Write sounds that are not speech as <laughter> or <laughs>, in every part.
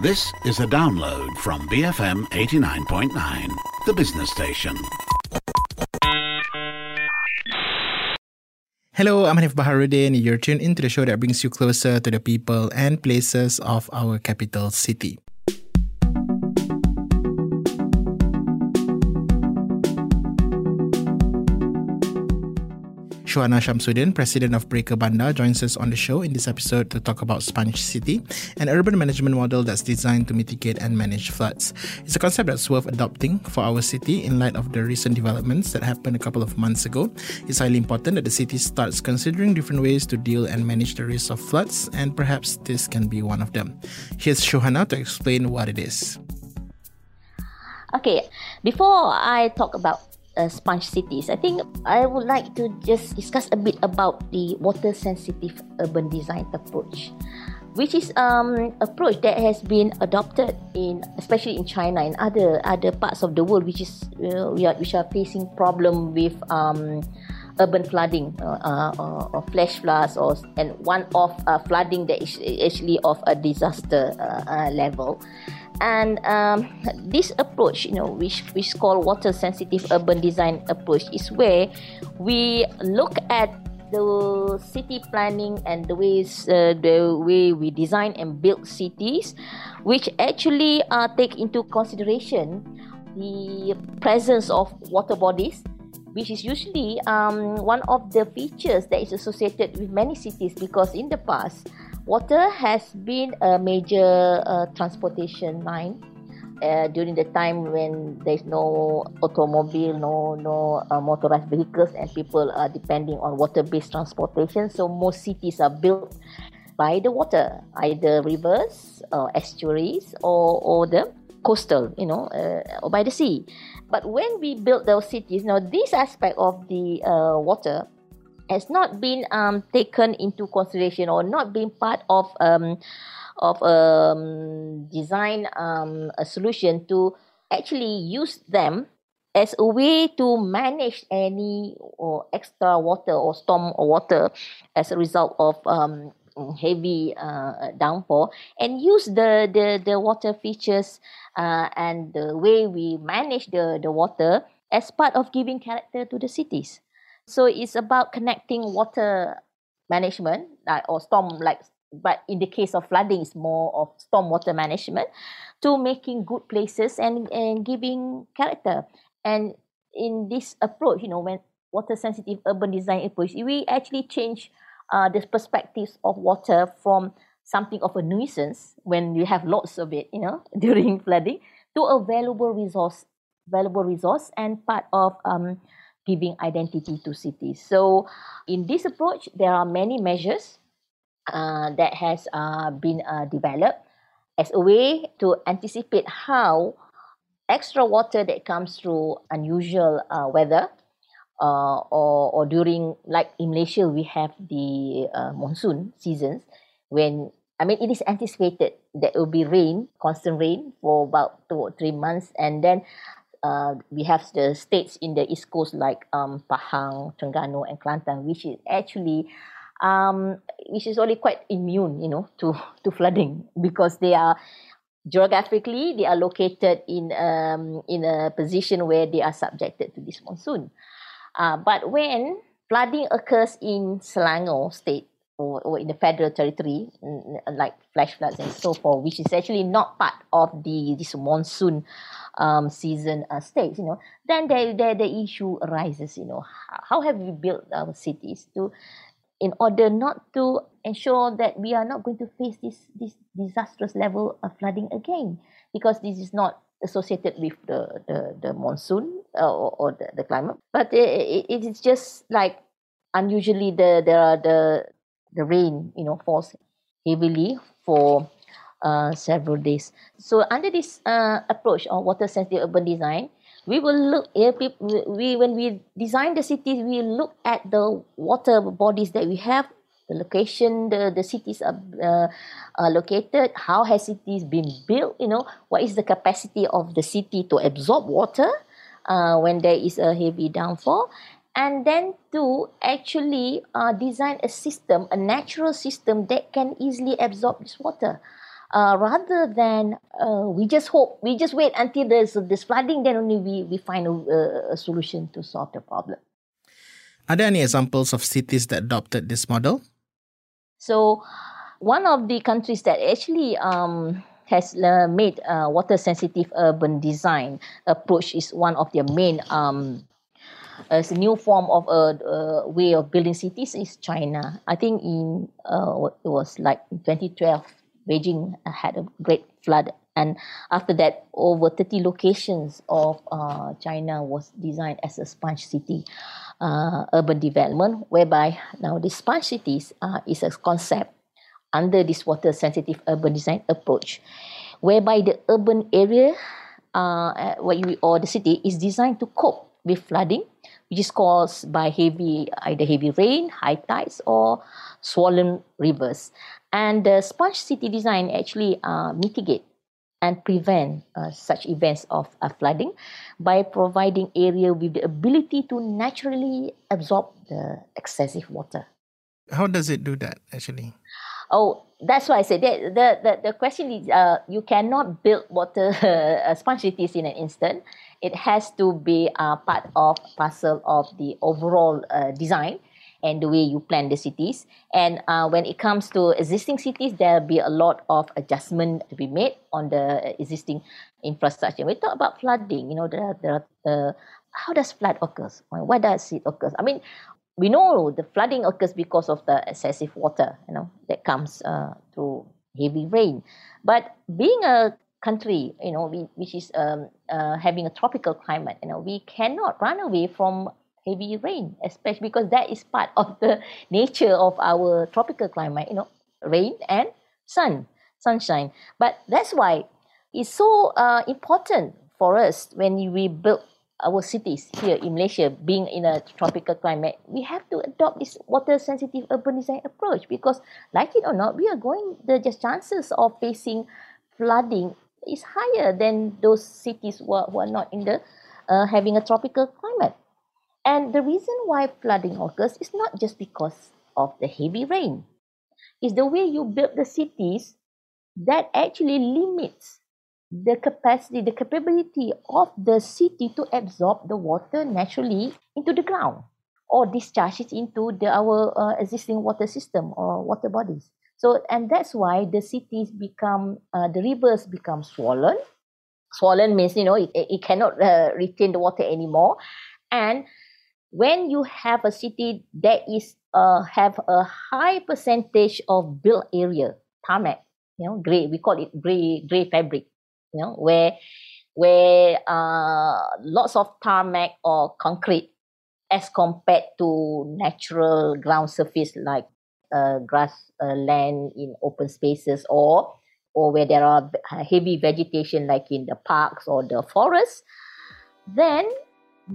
This is a download from BFM 89.9, the business station. Hello, I'm Hanif Baharudin. You're tuned into the show that brings you closer to the people and places of our capital city. Shuhana Shamsuddin, president of Pereka Bandar, joins us on the show in this episode to talk about Sponge City, an urban management model that's designed to mitigate and manage floods. It's a concept that's worth adopting for our city in light of the recent developments that happened a couple of months ago. It's highly important that the city starts considering different ways to deal and manage the risk of floods, and perhaps this can be one of them. Here's Shuhana to explain what it is. Okay, before I talk about uh, sponge cities, I think I would like to just discuss a bit about the water sensitive urban design approach, which is um approach that has been adopted in especially in China and other other parts of the world, which is uh, we are which are facing problem with um urban flooding uh, uh, or flash floods or and one of uh, flooding that is actually of a disaster uh, uh, level and um, this approach you know which which called water sensitive urban design approach is where we look at the city planning and the ways uh, the way we design and build cities which actually uh, take into consideration the presence of water bodies which is usually um, one of the features that is associated with many cities because in the past water has been a major uh, transportation line uh, during the time when there's no automobile, no no uh, motorized vehicles, and people are depending on water-based transportation. So most cities are built by the water, either rivers, or estuaries, or or the coastal, you know, uh, or by the sea. But when we build those cities, now this aspect of the uh, water has not been um, taken into consideration or not been part of um, of um, design um, a solution to actually use them as a way to manage any or extra water or storm or water as a result of um, heavy uh, downpour and use the, the, the water features uh, and the way we manage the, the water as part of giving character to the cities. So it's about connecting water management like or storm like but in the case of flooding it's more of storm water management to making good places and, and giving character. And in this approach, you know, when water sensitive urban design approach, we actually change uh, the perspectives of water from something of a nuisance when you have lots of it, you know, <laughs> during flooding, to a valuable resource, valuable resource and part of um, giving identity to cities. So, in this approach, there are many measures uh, that has uh, been uh, developed as a way to anticipate how extra water that comes through unusual uh, weather uh, or, or during like in Malaysia we have the uh, monsoon seasons when I mean it is anticipated that it will be rain constant rain for about two or three months and then uh, we have the states in the east coast like um, Pahang, Terengganu, and Kelantan, which is actually um, which is only quite immune, you know, to <laughs> to flooding because they are geographically they are located in um, in a position where they are subjected to this monsoon. Uh, but when flooding occurs in Selangor state or, or in the federal territory, like flash floods and so forth, which is actually not part of the this monsoon um, season uh, states, you know, then there, there the issue arises, you know, how, have we built our cities to, in order not to ensure that we are not going to face this this disastrous level of flooding again, because this is not associated with the the, the monsoon uh, or, or the, the climate, but it, it is just like unusually the there are the the rain, you know, falls heavily for uh, several days. So under this uh, approach of water sensitive urban design, we will look we when we design the cities, we look at the water bodies that we have, the location the the cities are, uh, are located, how has cities been built, you know, what is the capacity of the city to absorb water uh, when there is a heavy downfall, and then to actually uh, design a system, a natural system that can easily absorb this water uh, rather than uh, we just hope, we just wait until there's this flooding, then only we, we find a, a solution to solve the problem. Are there any examples of cities that adopted this model? So, one of the countries that actually um, has uh, made uh, water sensitive urban design approach is one of their main um, a new form of a, a, way of building cities is China. I think in uh, it was like 2012, Beijing had a great flood, and after that, over 30 locations of uh, China was designed as a sponge city uh, urban development, whereby now the sponge cities uh, is a concept under this water sensitive urban design approach, whereby the urban area uh, what you, or the city is designed to cope with flooding, which is caused by heavy, either heavy rain, high tides, or swollen rivers. And the sponge city design actually uh, mitigate and prevent uh, such events of uh, flooding by providing area with the ability to naturally absorb the excessive water. How does it do that actually? Oh, that's why I said that the, the, the question is uh, you cannot build water <laughs> uh, sponge cities in an instant. It has to be uh, part of parcel of the overall uh, design and the way you plan the cities. And uh, when it comes to existing cities, there'll be a lot of adjustment to be made on the existing infrastructure. We talk about flooding, you know, the, the, the how does flood occurs? Why does it occurs? I mean, we know the flooding occurs because of the excessive water, you know, that comes uh, through heavy rain. But being a country, you know, we, which is um, uh, having a tropical climate, you know, we cannot run away from heavy rain, especially because that is part of the <laughs> nature of our tropical climate, you know, rain and sun, sunshine. But that's why it's so uh, important for us when we build our cities here in Malaysia, being in a tropical climate, we have to adopt this water sensitive urban design approach because, like it or not, we are going, the just chances of facing flooding is higher than those cities who are, who are not in the uh, having a tropical climate. And the reason why flooding occurs is not just because of the heavy rain. It's the way you build the cities that actually limits the capacity, the capability of the city to absorb the water naturally into the ground or discharge it into the, our uh, existing water system or water bodies. So, and that's why the cities become, uh, the rivers become swollen. Swollen means, you know, it, it cannot uh, retain the water anymore. And when you have a city that is uh, have a high percentage of built area tarmac you know gray we call it gray gray fabric you know where where uh, lots of tarmac or concrete as compared to natural ground surface like uh, grass uh, land in open spaces or or where there are heavy vegetation like in the parks or the forests then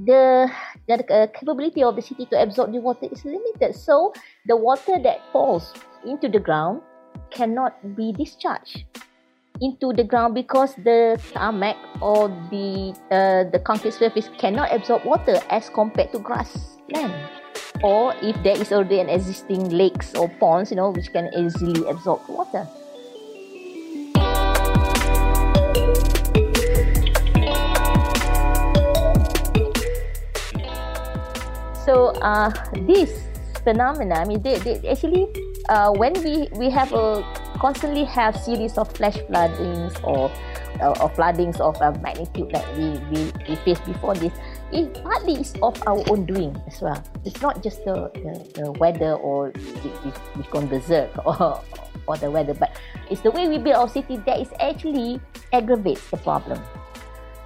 the the uh, capability of the city to absorb the water is limited. So the water that falls into the ground cannot be discharged into the ground because the tarmac or the uh, the concrete surface cannot absorb water as compared to grassland. Or if there is already an existing lakes or ponds, you know, which can easily absorb water. So uh, this phenomena, I mean, they, they actually, uh, when we, we have a constantly have series of flash floodings or uh, or floodings of a magnitude that we, we, we faced before this, it partly is of our own doing as well. It's not just the, the, the weather or we've gone berserk or, or the weather, but it's the way we build our city that is actually aggravates the problem.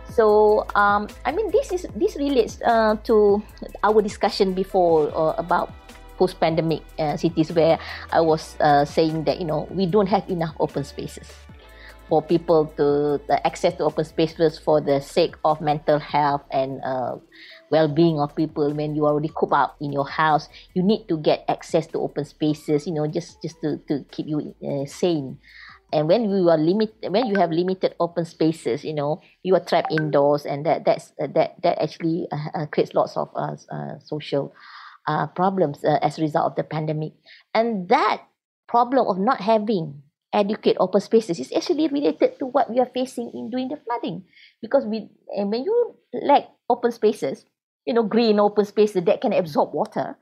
So um, I mean, this is this relates uh, to our discussion before uh, about post-pandemic uh, cities, where I was uh, saying that you know we don't have enough open spaces for people to access to open spaces for the sake of mental health and uh, well-being of people. When you already coop up in your house, you need to get access to open spaces. You know, just just to to keep you uh, sane and when you are limit when you have limited open spaces you know you are trapped indoors and that that's uh, that that actually uh, uh creates lots of uh, social uh, problems as a result of the pandemic and that problem of not having educate open spaces is actually related to what we are facing in doing the flooding. Because we, and when you lack open spaces, you know, green open spaces that can absorb water,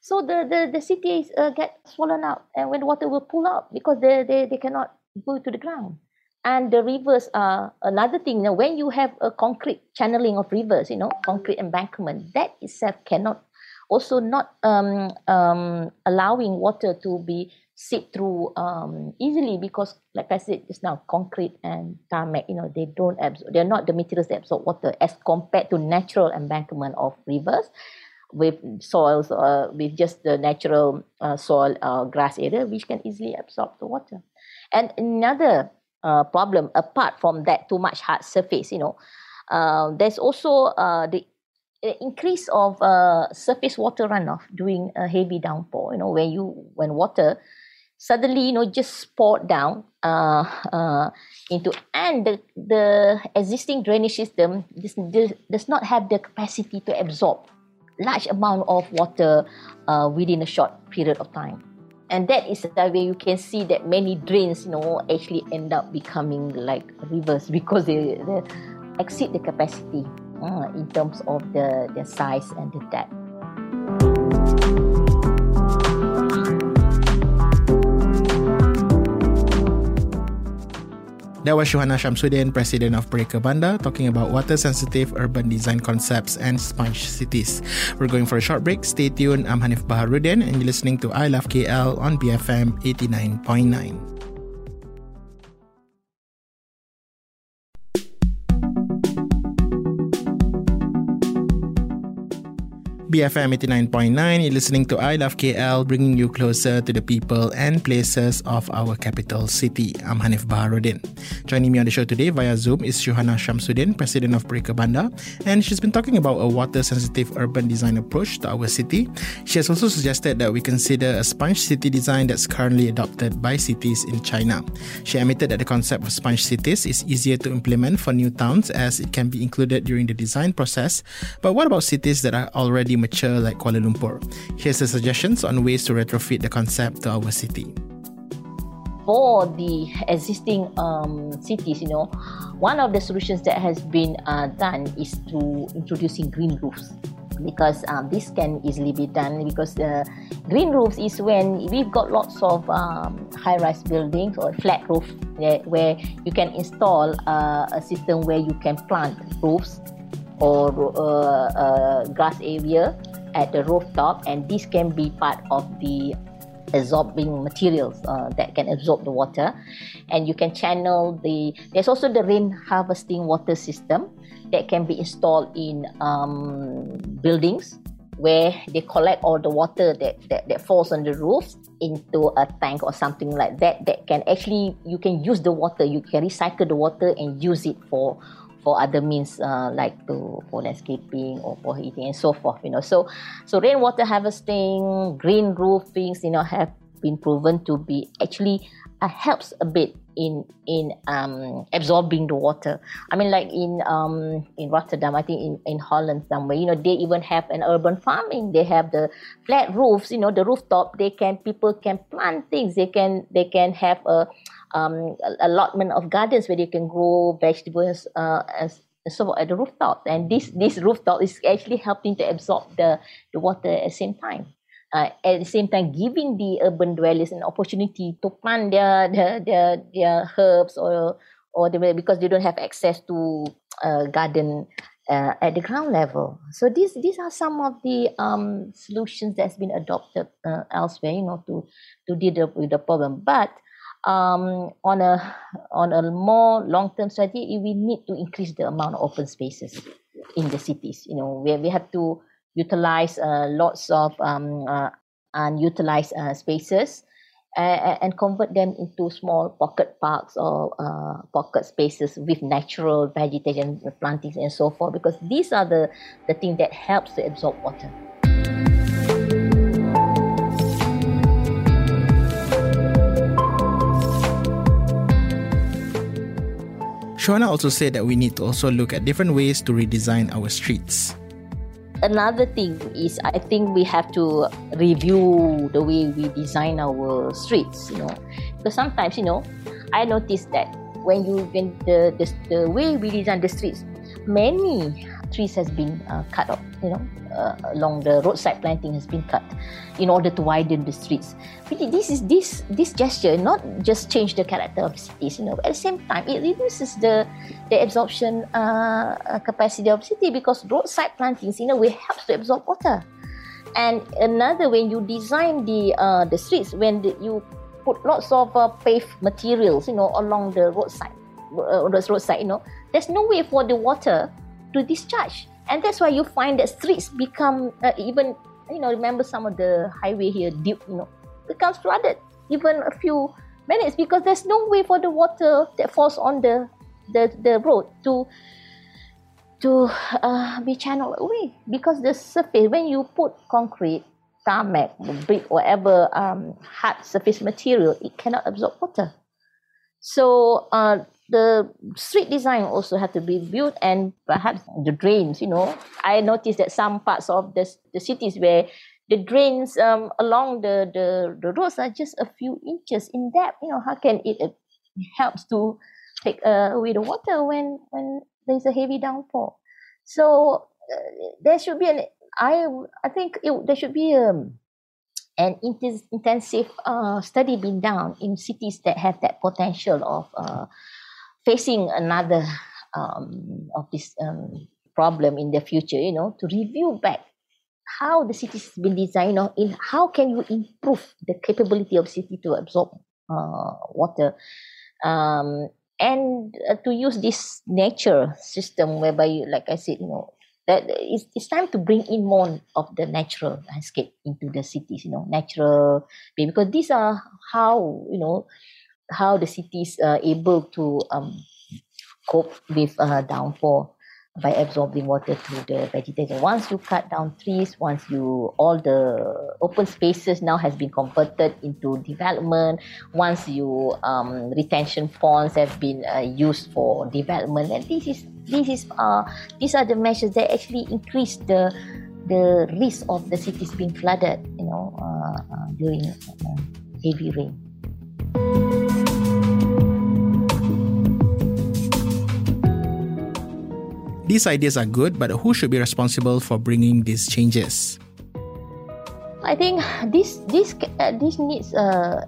so the the the cities uh, get swollen up, and when water will pull up because they they they cannot go to the ground. And the rivers are another thing. Know, when you have a concrete channeling of rivers, you know, concrete embankment, that itself cannot also not um, um, allowing water to be seep through um, easily because, like I said just now, concrete and tarmac, you know, they don't absorb. They're not the materials that absorb water as compared to natural embankment of rivers with soils uh, with just the natural uh, soil uh, grass area which can easily absorb the water and another uh, problem apart from that too much hard surface you know uh, there's also uh, the increase of uh, surface water runoff during a heavy downpour you know when you when water suddenly you know just poured down uh, uh, into and the, the existing drainage system does, does not have the capacity to absorb large amount of water uh, within a short period of time. And that is where you can see that many drains you know actually end up becoming like rivers <laughs> because they, they exceed the capacity uh, in terms of the, the size and the depth That was Shuhana Shamsuddin, President of Breaker Banda, talking about water sensitive urban design concepts and sponge cities. We're going for a short break. Stay tuned. I'm Hanif Baharudin, and you're listening to I Love KL on BFM 89.9. BFM 89.9, you're listening to I Love KL, bringing you closer to the people and places of our capital city. I'm Hanif Baharudin. Joining me on the show today via Zoom is Shuhana Shamsuddin, President of Pereka Bandar, and she's been talking about a water-sensitive urban design approach to our city. She has also suggested that we consider a sponge city design that's currently adopted by cities in China. She admitted that the concept of sponge cities is easier to implement for new towns as it can be included during the design process. But what about cities that are already mature like Kuala Lumpur. Here's the suggestions on ways to retrofit the concept to our city. For the existing um, cities, you know, one of the solutions that has been uh, done is to introducing green roofs because um, this can easily be done because the green roofs is when we've got lots of um, high-rise buildings or flat roof where you can install uh, a system where you can plant roofs or uh, uh, grass area at the rooftop and this can be part of the absorbing materials uh, that can absorb the water. And you can channel the there's also the rain harvesting water system that can be installed in um, buildings where they collect all the water that, that, that falls on the roofs into a tank or something like that that can actually you can use the water you can recycle the water and use it for for other means uh, like to for landscaping or for heating and so forth you know so so rainwater harvesting green roofings you know have been proven to be actually uh, helps a bit in in um, absorbing the water. I mean, like in um, in Rotterdam, I think in, in Holland somewhere, you know, they even have an urban farming. They have the flat roofs, you know, the rooftop. They can people can plant things. They can they can have a um, allotment of gardens where you can grow vegetables uh, as so at the rooftop and this this rooftop is actually helping to absorb the the water at the same time uh, at the same time giving the urban dwellers an opportunity to plant their their their, their herbs or or the, because they don't have access to uh, garden uh, at the ground level. So these these are some of the um, solutions that's been adopted uh, elsewhere, you know, to to deal with the problem. But um, on a on a more long term strategy, we need to increase the amount of open spaces in the cities. You know, where we have to utilize uh, lots of um, uh, unutilized uh, spaces and, and convert them into small pocket parks or uh, pocket spaces with natural vegetation, plantings, and so forth. Because these are the the thing that helps to absorb water. Shuhana also said that we need to also look at different ways to redesign our streets. Another thing is, I think we have to review the way we design our streets. You know, Because sometimes, you know, I noticed that when you when the the, the way we design the streets, many trees has been uh, cut off. You know, uh, along the roadside planting has been cut in order to widen the streets. Really, this is this this gesture not just change the character of cities. You know, but at the same time, it reduces the the absorption uh, capacity of city because roadside plantings in a way helps to absorb water. And another, when you design the uh, the streets, when the, you put lots of uh, paved materials, you know, along the roadside, uh, the roadside, you know, there's no way for the water to discharge, and that's why you find that streets become uh, even, you know, remember some of the highway here, deep, you know, becomes flooded even a few minutes because there's no way for the water that falls on the the, the road to to uh, be channeled away. Because the surface when you put concrete tarmac brick whatever um, hard surface material it cannot absorb water. So uh, the street design also have to be built and perhaps the drains you know i noticed that some parts of the, the cities where the drains um, along the, the, the roads are just a few inches in depth you know how can it, it helps to take uh, away the water when when there's a heavy downpour. So uh, there should be an I I think it, there should be um, an intensive uh, study being done in cities that have that potential of uh, facing another um, of this um, problem in the future. You know, to review back how the city has been designed. Know, in how can you improve the capability of city to absorb uh, water. Um, and uh, to use this nature system whereby you, like i said you know that it's, it's time to bring in more of the natural landscape into the cities you know natural because these are how you know how the cities are able to um, cope with uh, downpour by absorbing water through the vegetation. Once you cut down trees, once you all the open spaces now has been converted into development. Once you um, retention ponds have been uh, used for development, and this is this is uh these are the measures that actually increase the the risk of the cities being flooded. You know, uh, uh, during uh, heavy rain. These ideas are good, but who should be responsible for bringing these changes? I think this this uh, this needs a uh,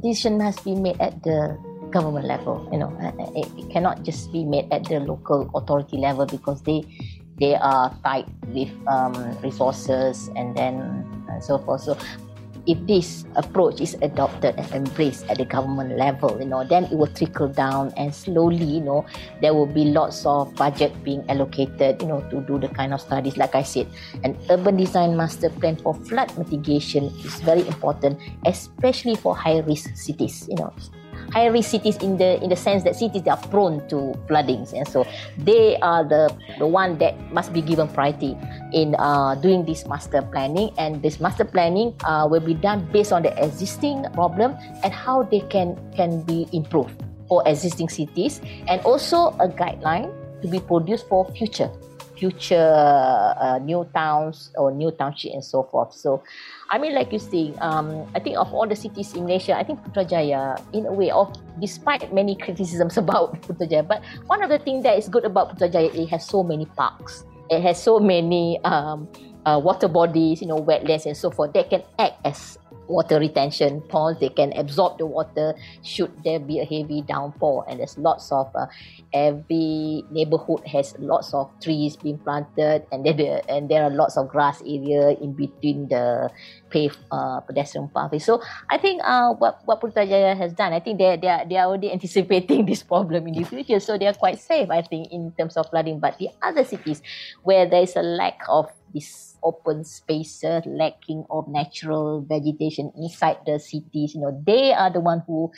decision must be made at the government level. You know, uh, uh, it, it cannot just be made at the local authority level because they they are tied with um, resources and then uh, so forth. So if this approach is adopted and embraced at the government level, you know, then it will trickle down and slowly, you know, there will be lots of budget being allocated, you know, to do the kind of studies. Like I said, an urban design master plan for flood mitigation is very important, especially for high risk cities, you know high risk cities in the in the sense that cities that are prone to floodings. And so they are the the one that must be given priority in uh, doing this master planning. And this master planning uh, will be done based on the existing problem and how they can can be improved for existing cities. And also a guideline to be produced for future future uh, new towns or new township and so forth. So, I mean, like you say, um, I think of all the cities in Malaysia, I think Putrajaya, in a way, of despite many criticisms <laughs> about Putrajaya, but one of the things that is good about Putrajaya, it has so many parks. It has so many um, uh, water bodies, you know, wetlands and so forth that can act as water retention ponds they can absorb the water should there be a heavy downpour. And there's lots of uh, every neighborhood has lots of trees being planted and there and there are lots of grass area in between the paved uh, pedestrian pathway. So i think uh, what what Putrajaya has done i think they they are, they are already <laughs> anticipating this problem in the future. So they are quite safe i think in terms of flooding. But the other cities where there is a lack of this open spaces lacking of natural vegetation inside the cities you know they are the one who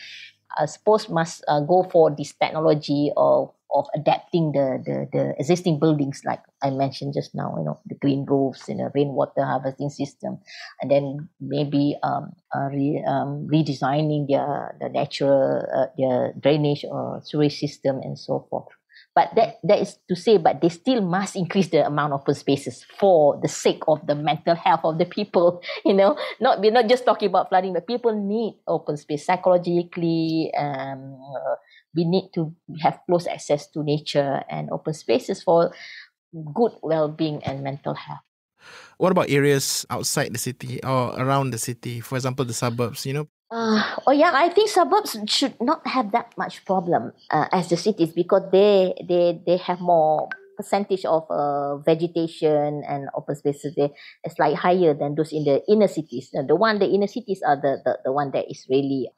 I suppose must uh, go for this technology of of adapting the, the the existing buildings like I mentioned just now you know the green roofs and know, rainwater harvesting system and then maybe um, uh, re, um redesigning their the natural uh, their drainage or sewage system and so forth But that that is to say, but they still must increase the amount of open spaces for the sake of the mental health of the people. <laughs> You know, not we're not just talking about flooding, but people need open space psychologically. Um, uh, we need to have close access to nature and open spaces for good well-being and mental health. What about areas outside the city or around the city? For example, the suburbs. You know, uh, oh yeah, I think suburbs should not have that much problem uh, as the cities because they they they have more percentage of uh, vegetation and open spaces. They it's like higher than those in the inner cities. The one the inner cities are the, the the one that is really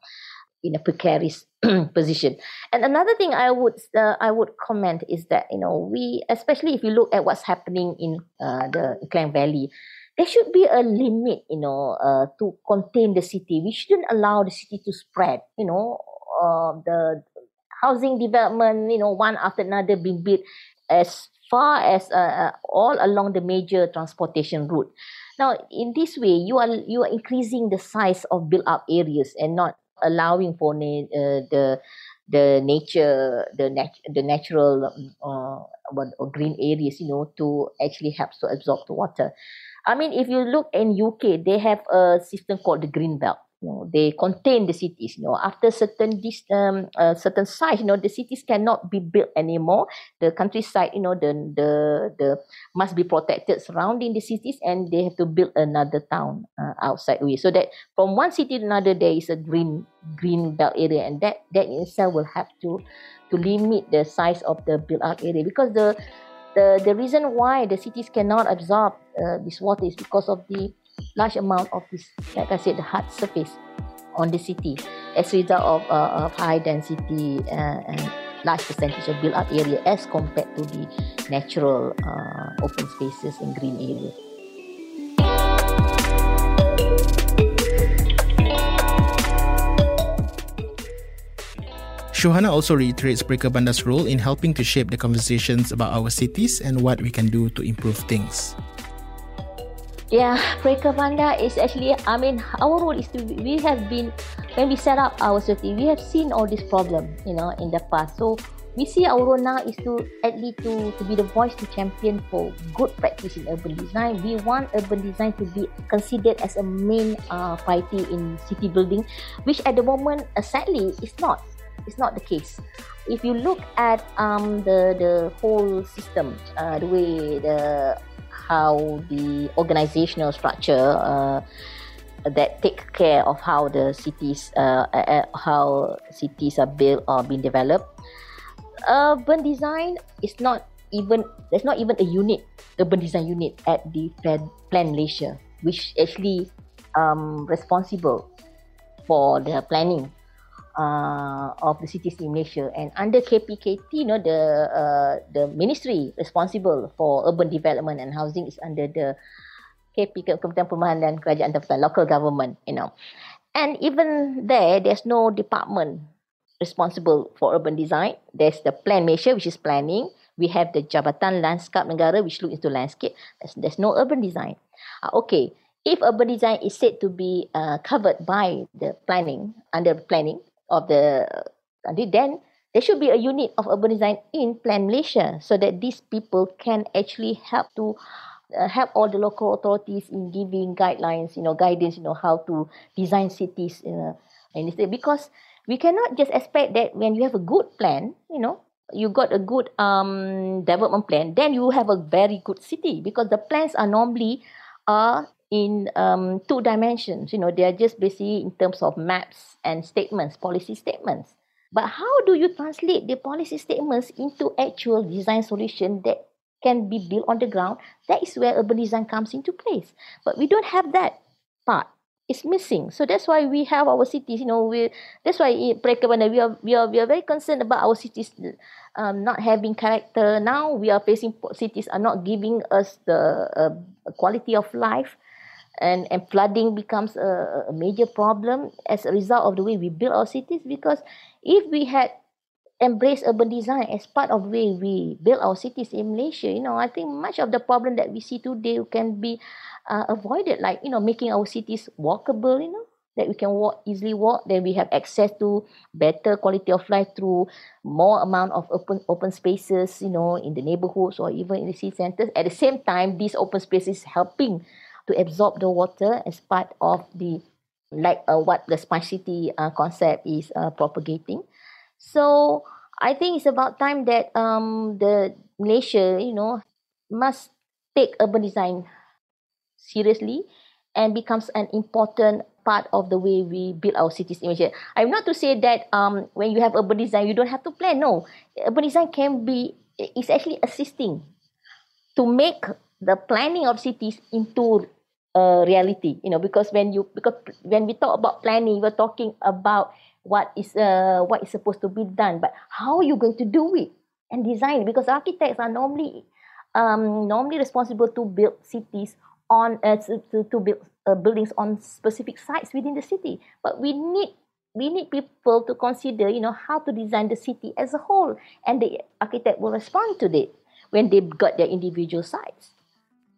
in a precarious <clears throat> position. And another thing I would uh, I would comment is that you know we especially if you look at what's happening in uh, the Klang Valley there should be a limit, you know, uh, to contain the city. We shouldn't allow the city to spread, you know, uh, the housing development, you know, one after another being built as far as uh, uh, all along the major transportation route. Now, in this way, you are you are increasing the size of built up areas and not allowing for na- uh, the the nature, the nat- the natural uh, what or green areas, you know, to actually help to absorb the water. I mean, if you look in UK, they have a system called the Green Belt. You know, they contain the cities. You know, after certain this um uh, certain size, you know, the cities cannot be built anymore. The countryside, you know, the the the must be protected surrounding the cities, and they have to build another town uh, outside away. So that from one city to another, there is a green green belt area, and that that in itself will have to to limit the size of the built up area because the the the reason why the cities cannot absorb uh, this water is because of the large amount of this, like I said, the hard surface on the city as a result of, uh, of high density uh, and large percentage of built up area as compared to the natural uh, open spaces and green areas. Shuhana also reiterates Pereka Bandar's role in helping to shape the conversations about our cities and what we can do to improve things. Yeah, Pereka Bandar is actually, I mean, our role is to, we have been, when we set up our city, we have seen all these problems, you know, in the past. So, we see our role now is to at least to, to be the voice to champion for good practice in urban design. We want urban design to be considered as a main uh, priority in city building, which at the moment, uh, sadly, is not it's not the case. If you look at um, the the whole system, uh, the way the how the organizational structure uh, that take care of how the cities uh, how cities are built or being developed, urban design is not even there's not even a unit urban design unit at the plan, plan Malaysia which actually um, responsible for the planning uh, of the cities in Malaysia. And under KPKT you know the uh, the ministry responsible for urban development and housing is under the KP Kementerian Perumahan dan Kerajaan Tempatan local government you know. And even there there's no department responsible for urban design. There's the plan Malaysia which is planning. We have the Jabatan Lanskap Negara which look into landscape. There's, there's no urban design. Uh, okay. If urban design is said to be uh, covered by the planning under planning of the country, then there should be a unit of urban design in Plan Malaysia so that these people can actually help to uh, help all the local authorities in giving guidelines, you know, guidance, you know, how to design cities in in this because we cannot just expect that when you have a good plan, you know, you got a good um development plan, then you have a very good city because the plans are normally are in um, two dimensions. You know, they are just basically in terms of maps and statements, policy statements. But how do you translate the policy statements into actual design solution that can be built on the ground? That is where urban design comes into place. But we don't have that part. It's missing. So that's why we have our cities. You know, we that's why Pereka Bandar, we are we are we are very concerned about our cities um, not having character. Now we are facing cities are not giving us the uh, quality of life and and flooding becomes a, a major problem as a result of the way we build our cities because if we had embraced urban design as part of way we build our cities in Malaysia you know I think much of the problem that we see today can be uh, avoided like you know making our cities walkable you know that we can walk easily walk then we have access to better quality of life through more amount of open open spaces you know in the neighborhoods or even in the city centers. At the same time these open spaces helping to absorb the water as part of the like uh, what the smart city uh, concept is uh, propagating so i think it's about time that um the malaysia you know must take urban design seriously and becomes an important part of the way we build our cities in Malaysia. I'm not to say that um, when you have urban design, you don't have to plan. No, urban design can be, is actually assisting to make the planning of cities into reality. You know, because when you, because when we talk about planning, we're talking about what is, uh, what is supposed to be done, but how are you going to do it and design? Because architects are normally, um, normally responsible to build cities on uh, to, to build uh, buildings on specific sites within the city but we need we need people to consider you know how to design the city as a whole and the architect will respond to it when they've got their individual sites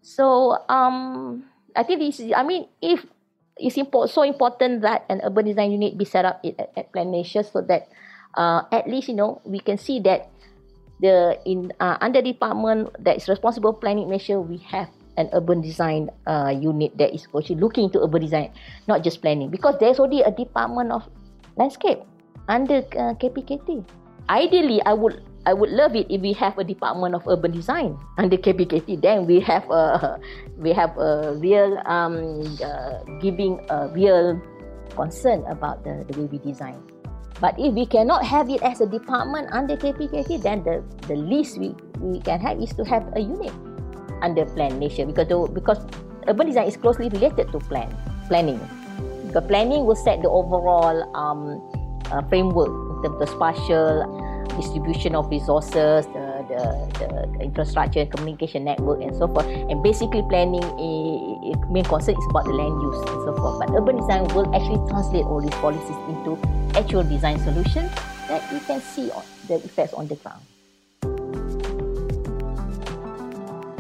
so um i think this is i mean if it's import, so important that an urban design unit be set up at, at Plan Malaysia so that uh, at least you know we can see that the in uh, under department that is responsible planning Malaysia we have an urban design uh, unit that is actually looking into urban design, not just planning, because there's already a department of landscape under uh, KPKT. Ideally, I would I would love it if we have a department of urban design under KPKT. Then we have a <laughs> we have a real um, uh, giving a real concern about the, the way we design. But if we cannot have it as a department under KPKT, then the, the least we, we can have is to have a unit under plan nation because the, because urban design is closely related to plan planning. Because planning will set the overall um, uh, framework in terms of spatial distribution of resources, the, the, the infrastructure, communication network, and so forth. And basically, planning is, main concern is about the land use and so forth. But urban design will actually translate all these policies into actual design solutions that you can see the effects on the ground.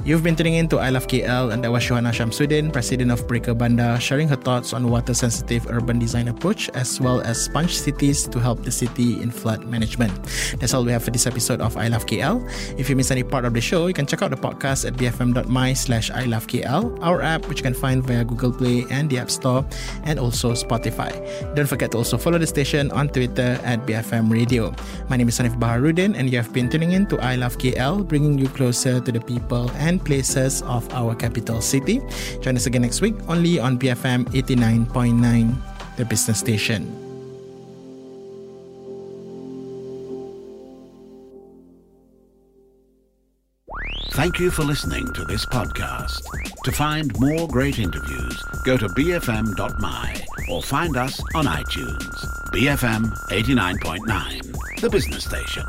You've been tuning in to I Love KL and that was Shuhana Shamsuddin, President of Pereka Bandar, sharing her thoughts on water-sensitive urban design approach as well as sponge cities to help the city in flood management. That's all we have for this episode of I Love KL. If you miss any part of the show, you can check out the podcast at bfm.my slash I Love KL, our app which you can find via Google Play and the App Store, and also Spotify. Don't forget to also follow the station on Twitter at BFM Radio. My name is Hanif Baharudin and you have been tuning in to I Love KL, bringing you closer to the people and places of our capital city. Join us again next week only on BFM 89.9, the business station. Thank you for listening to this podcast. To find more great interviews, go to bfm.my or find us on iTunes. BFM 89.9, the business station.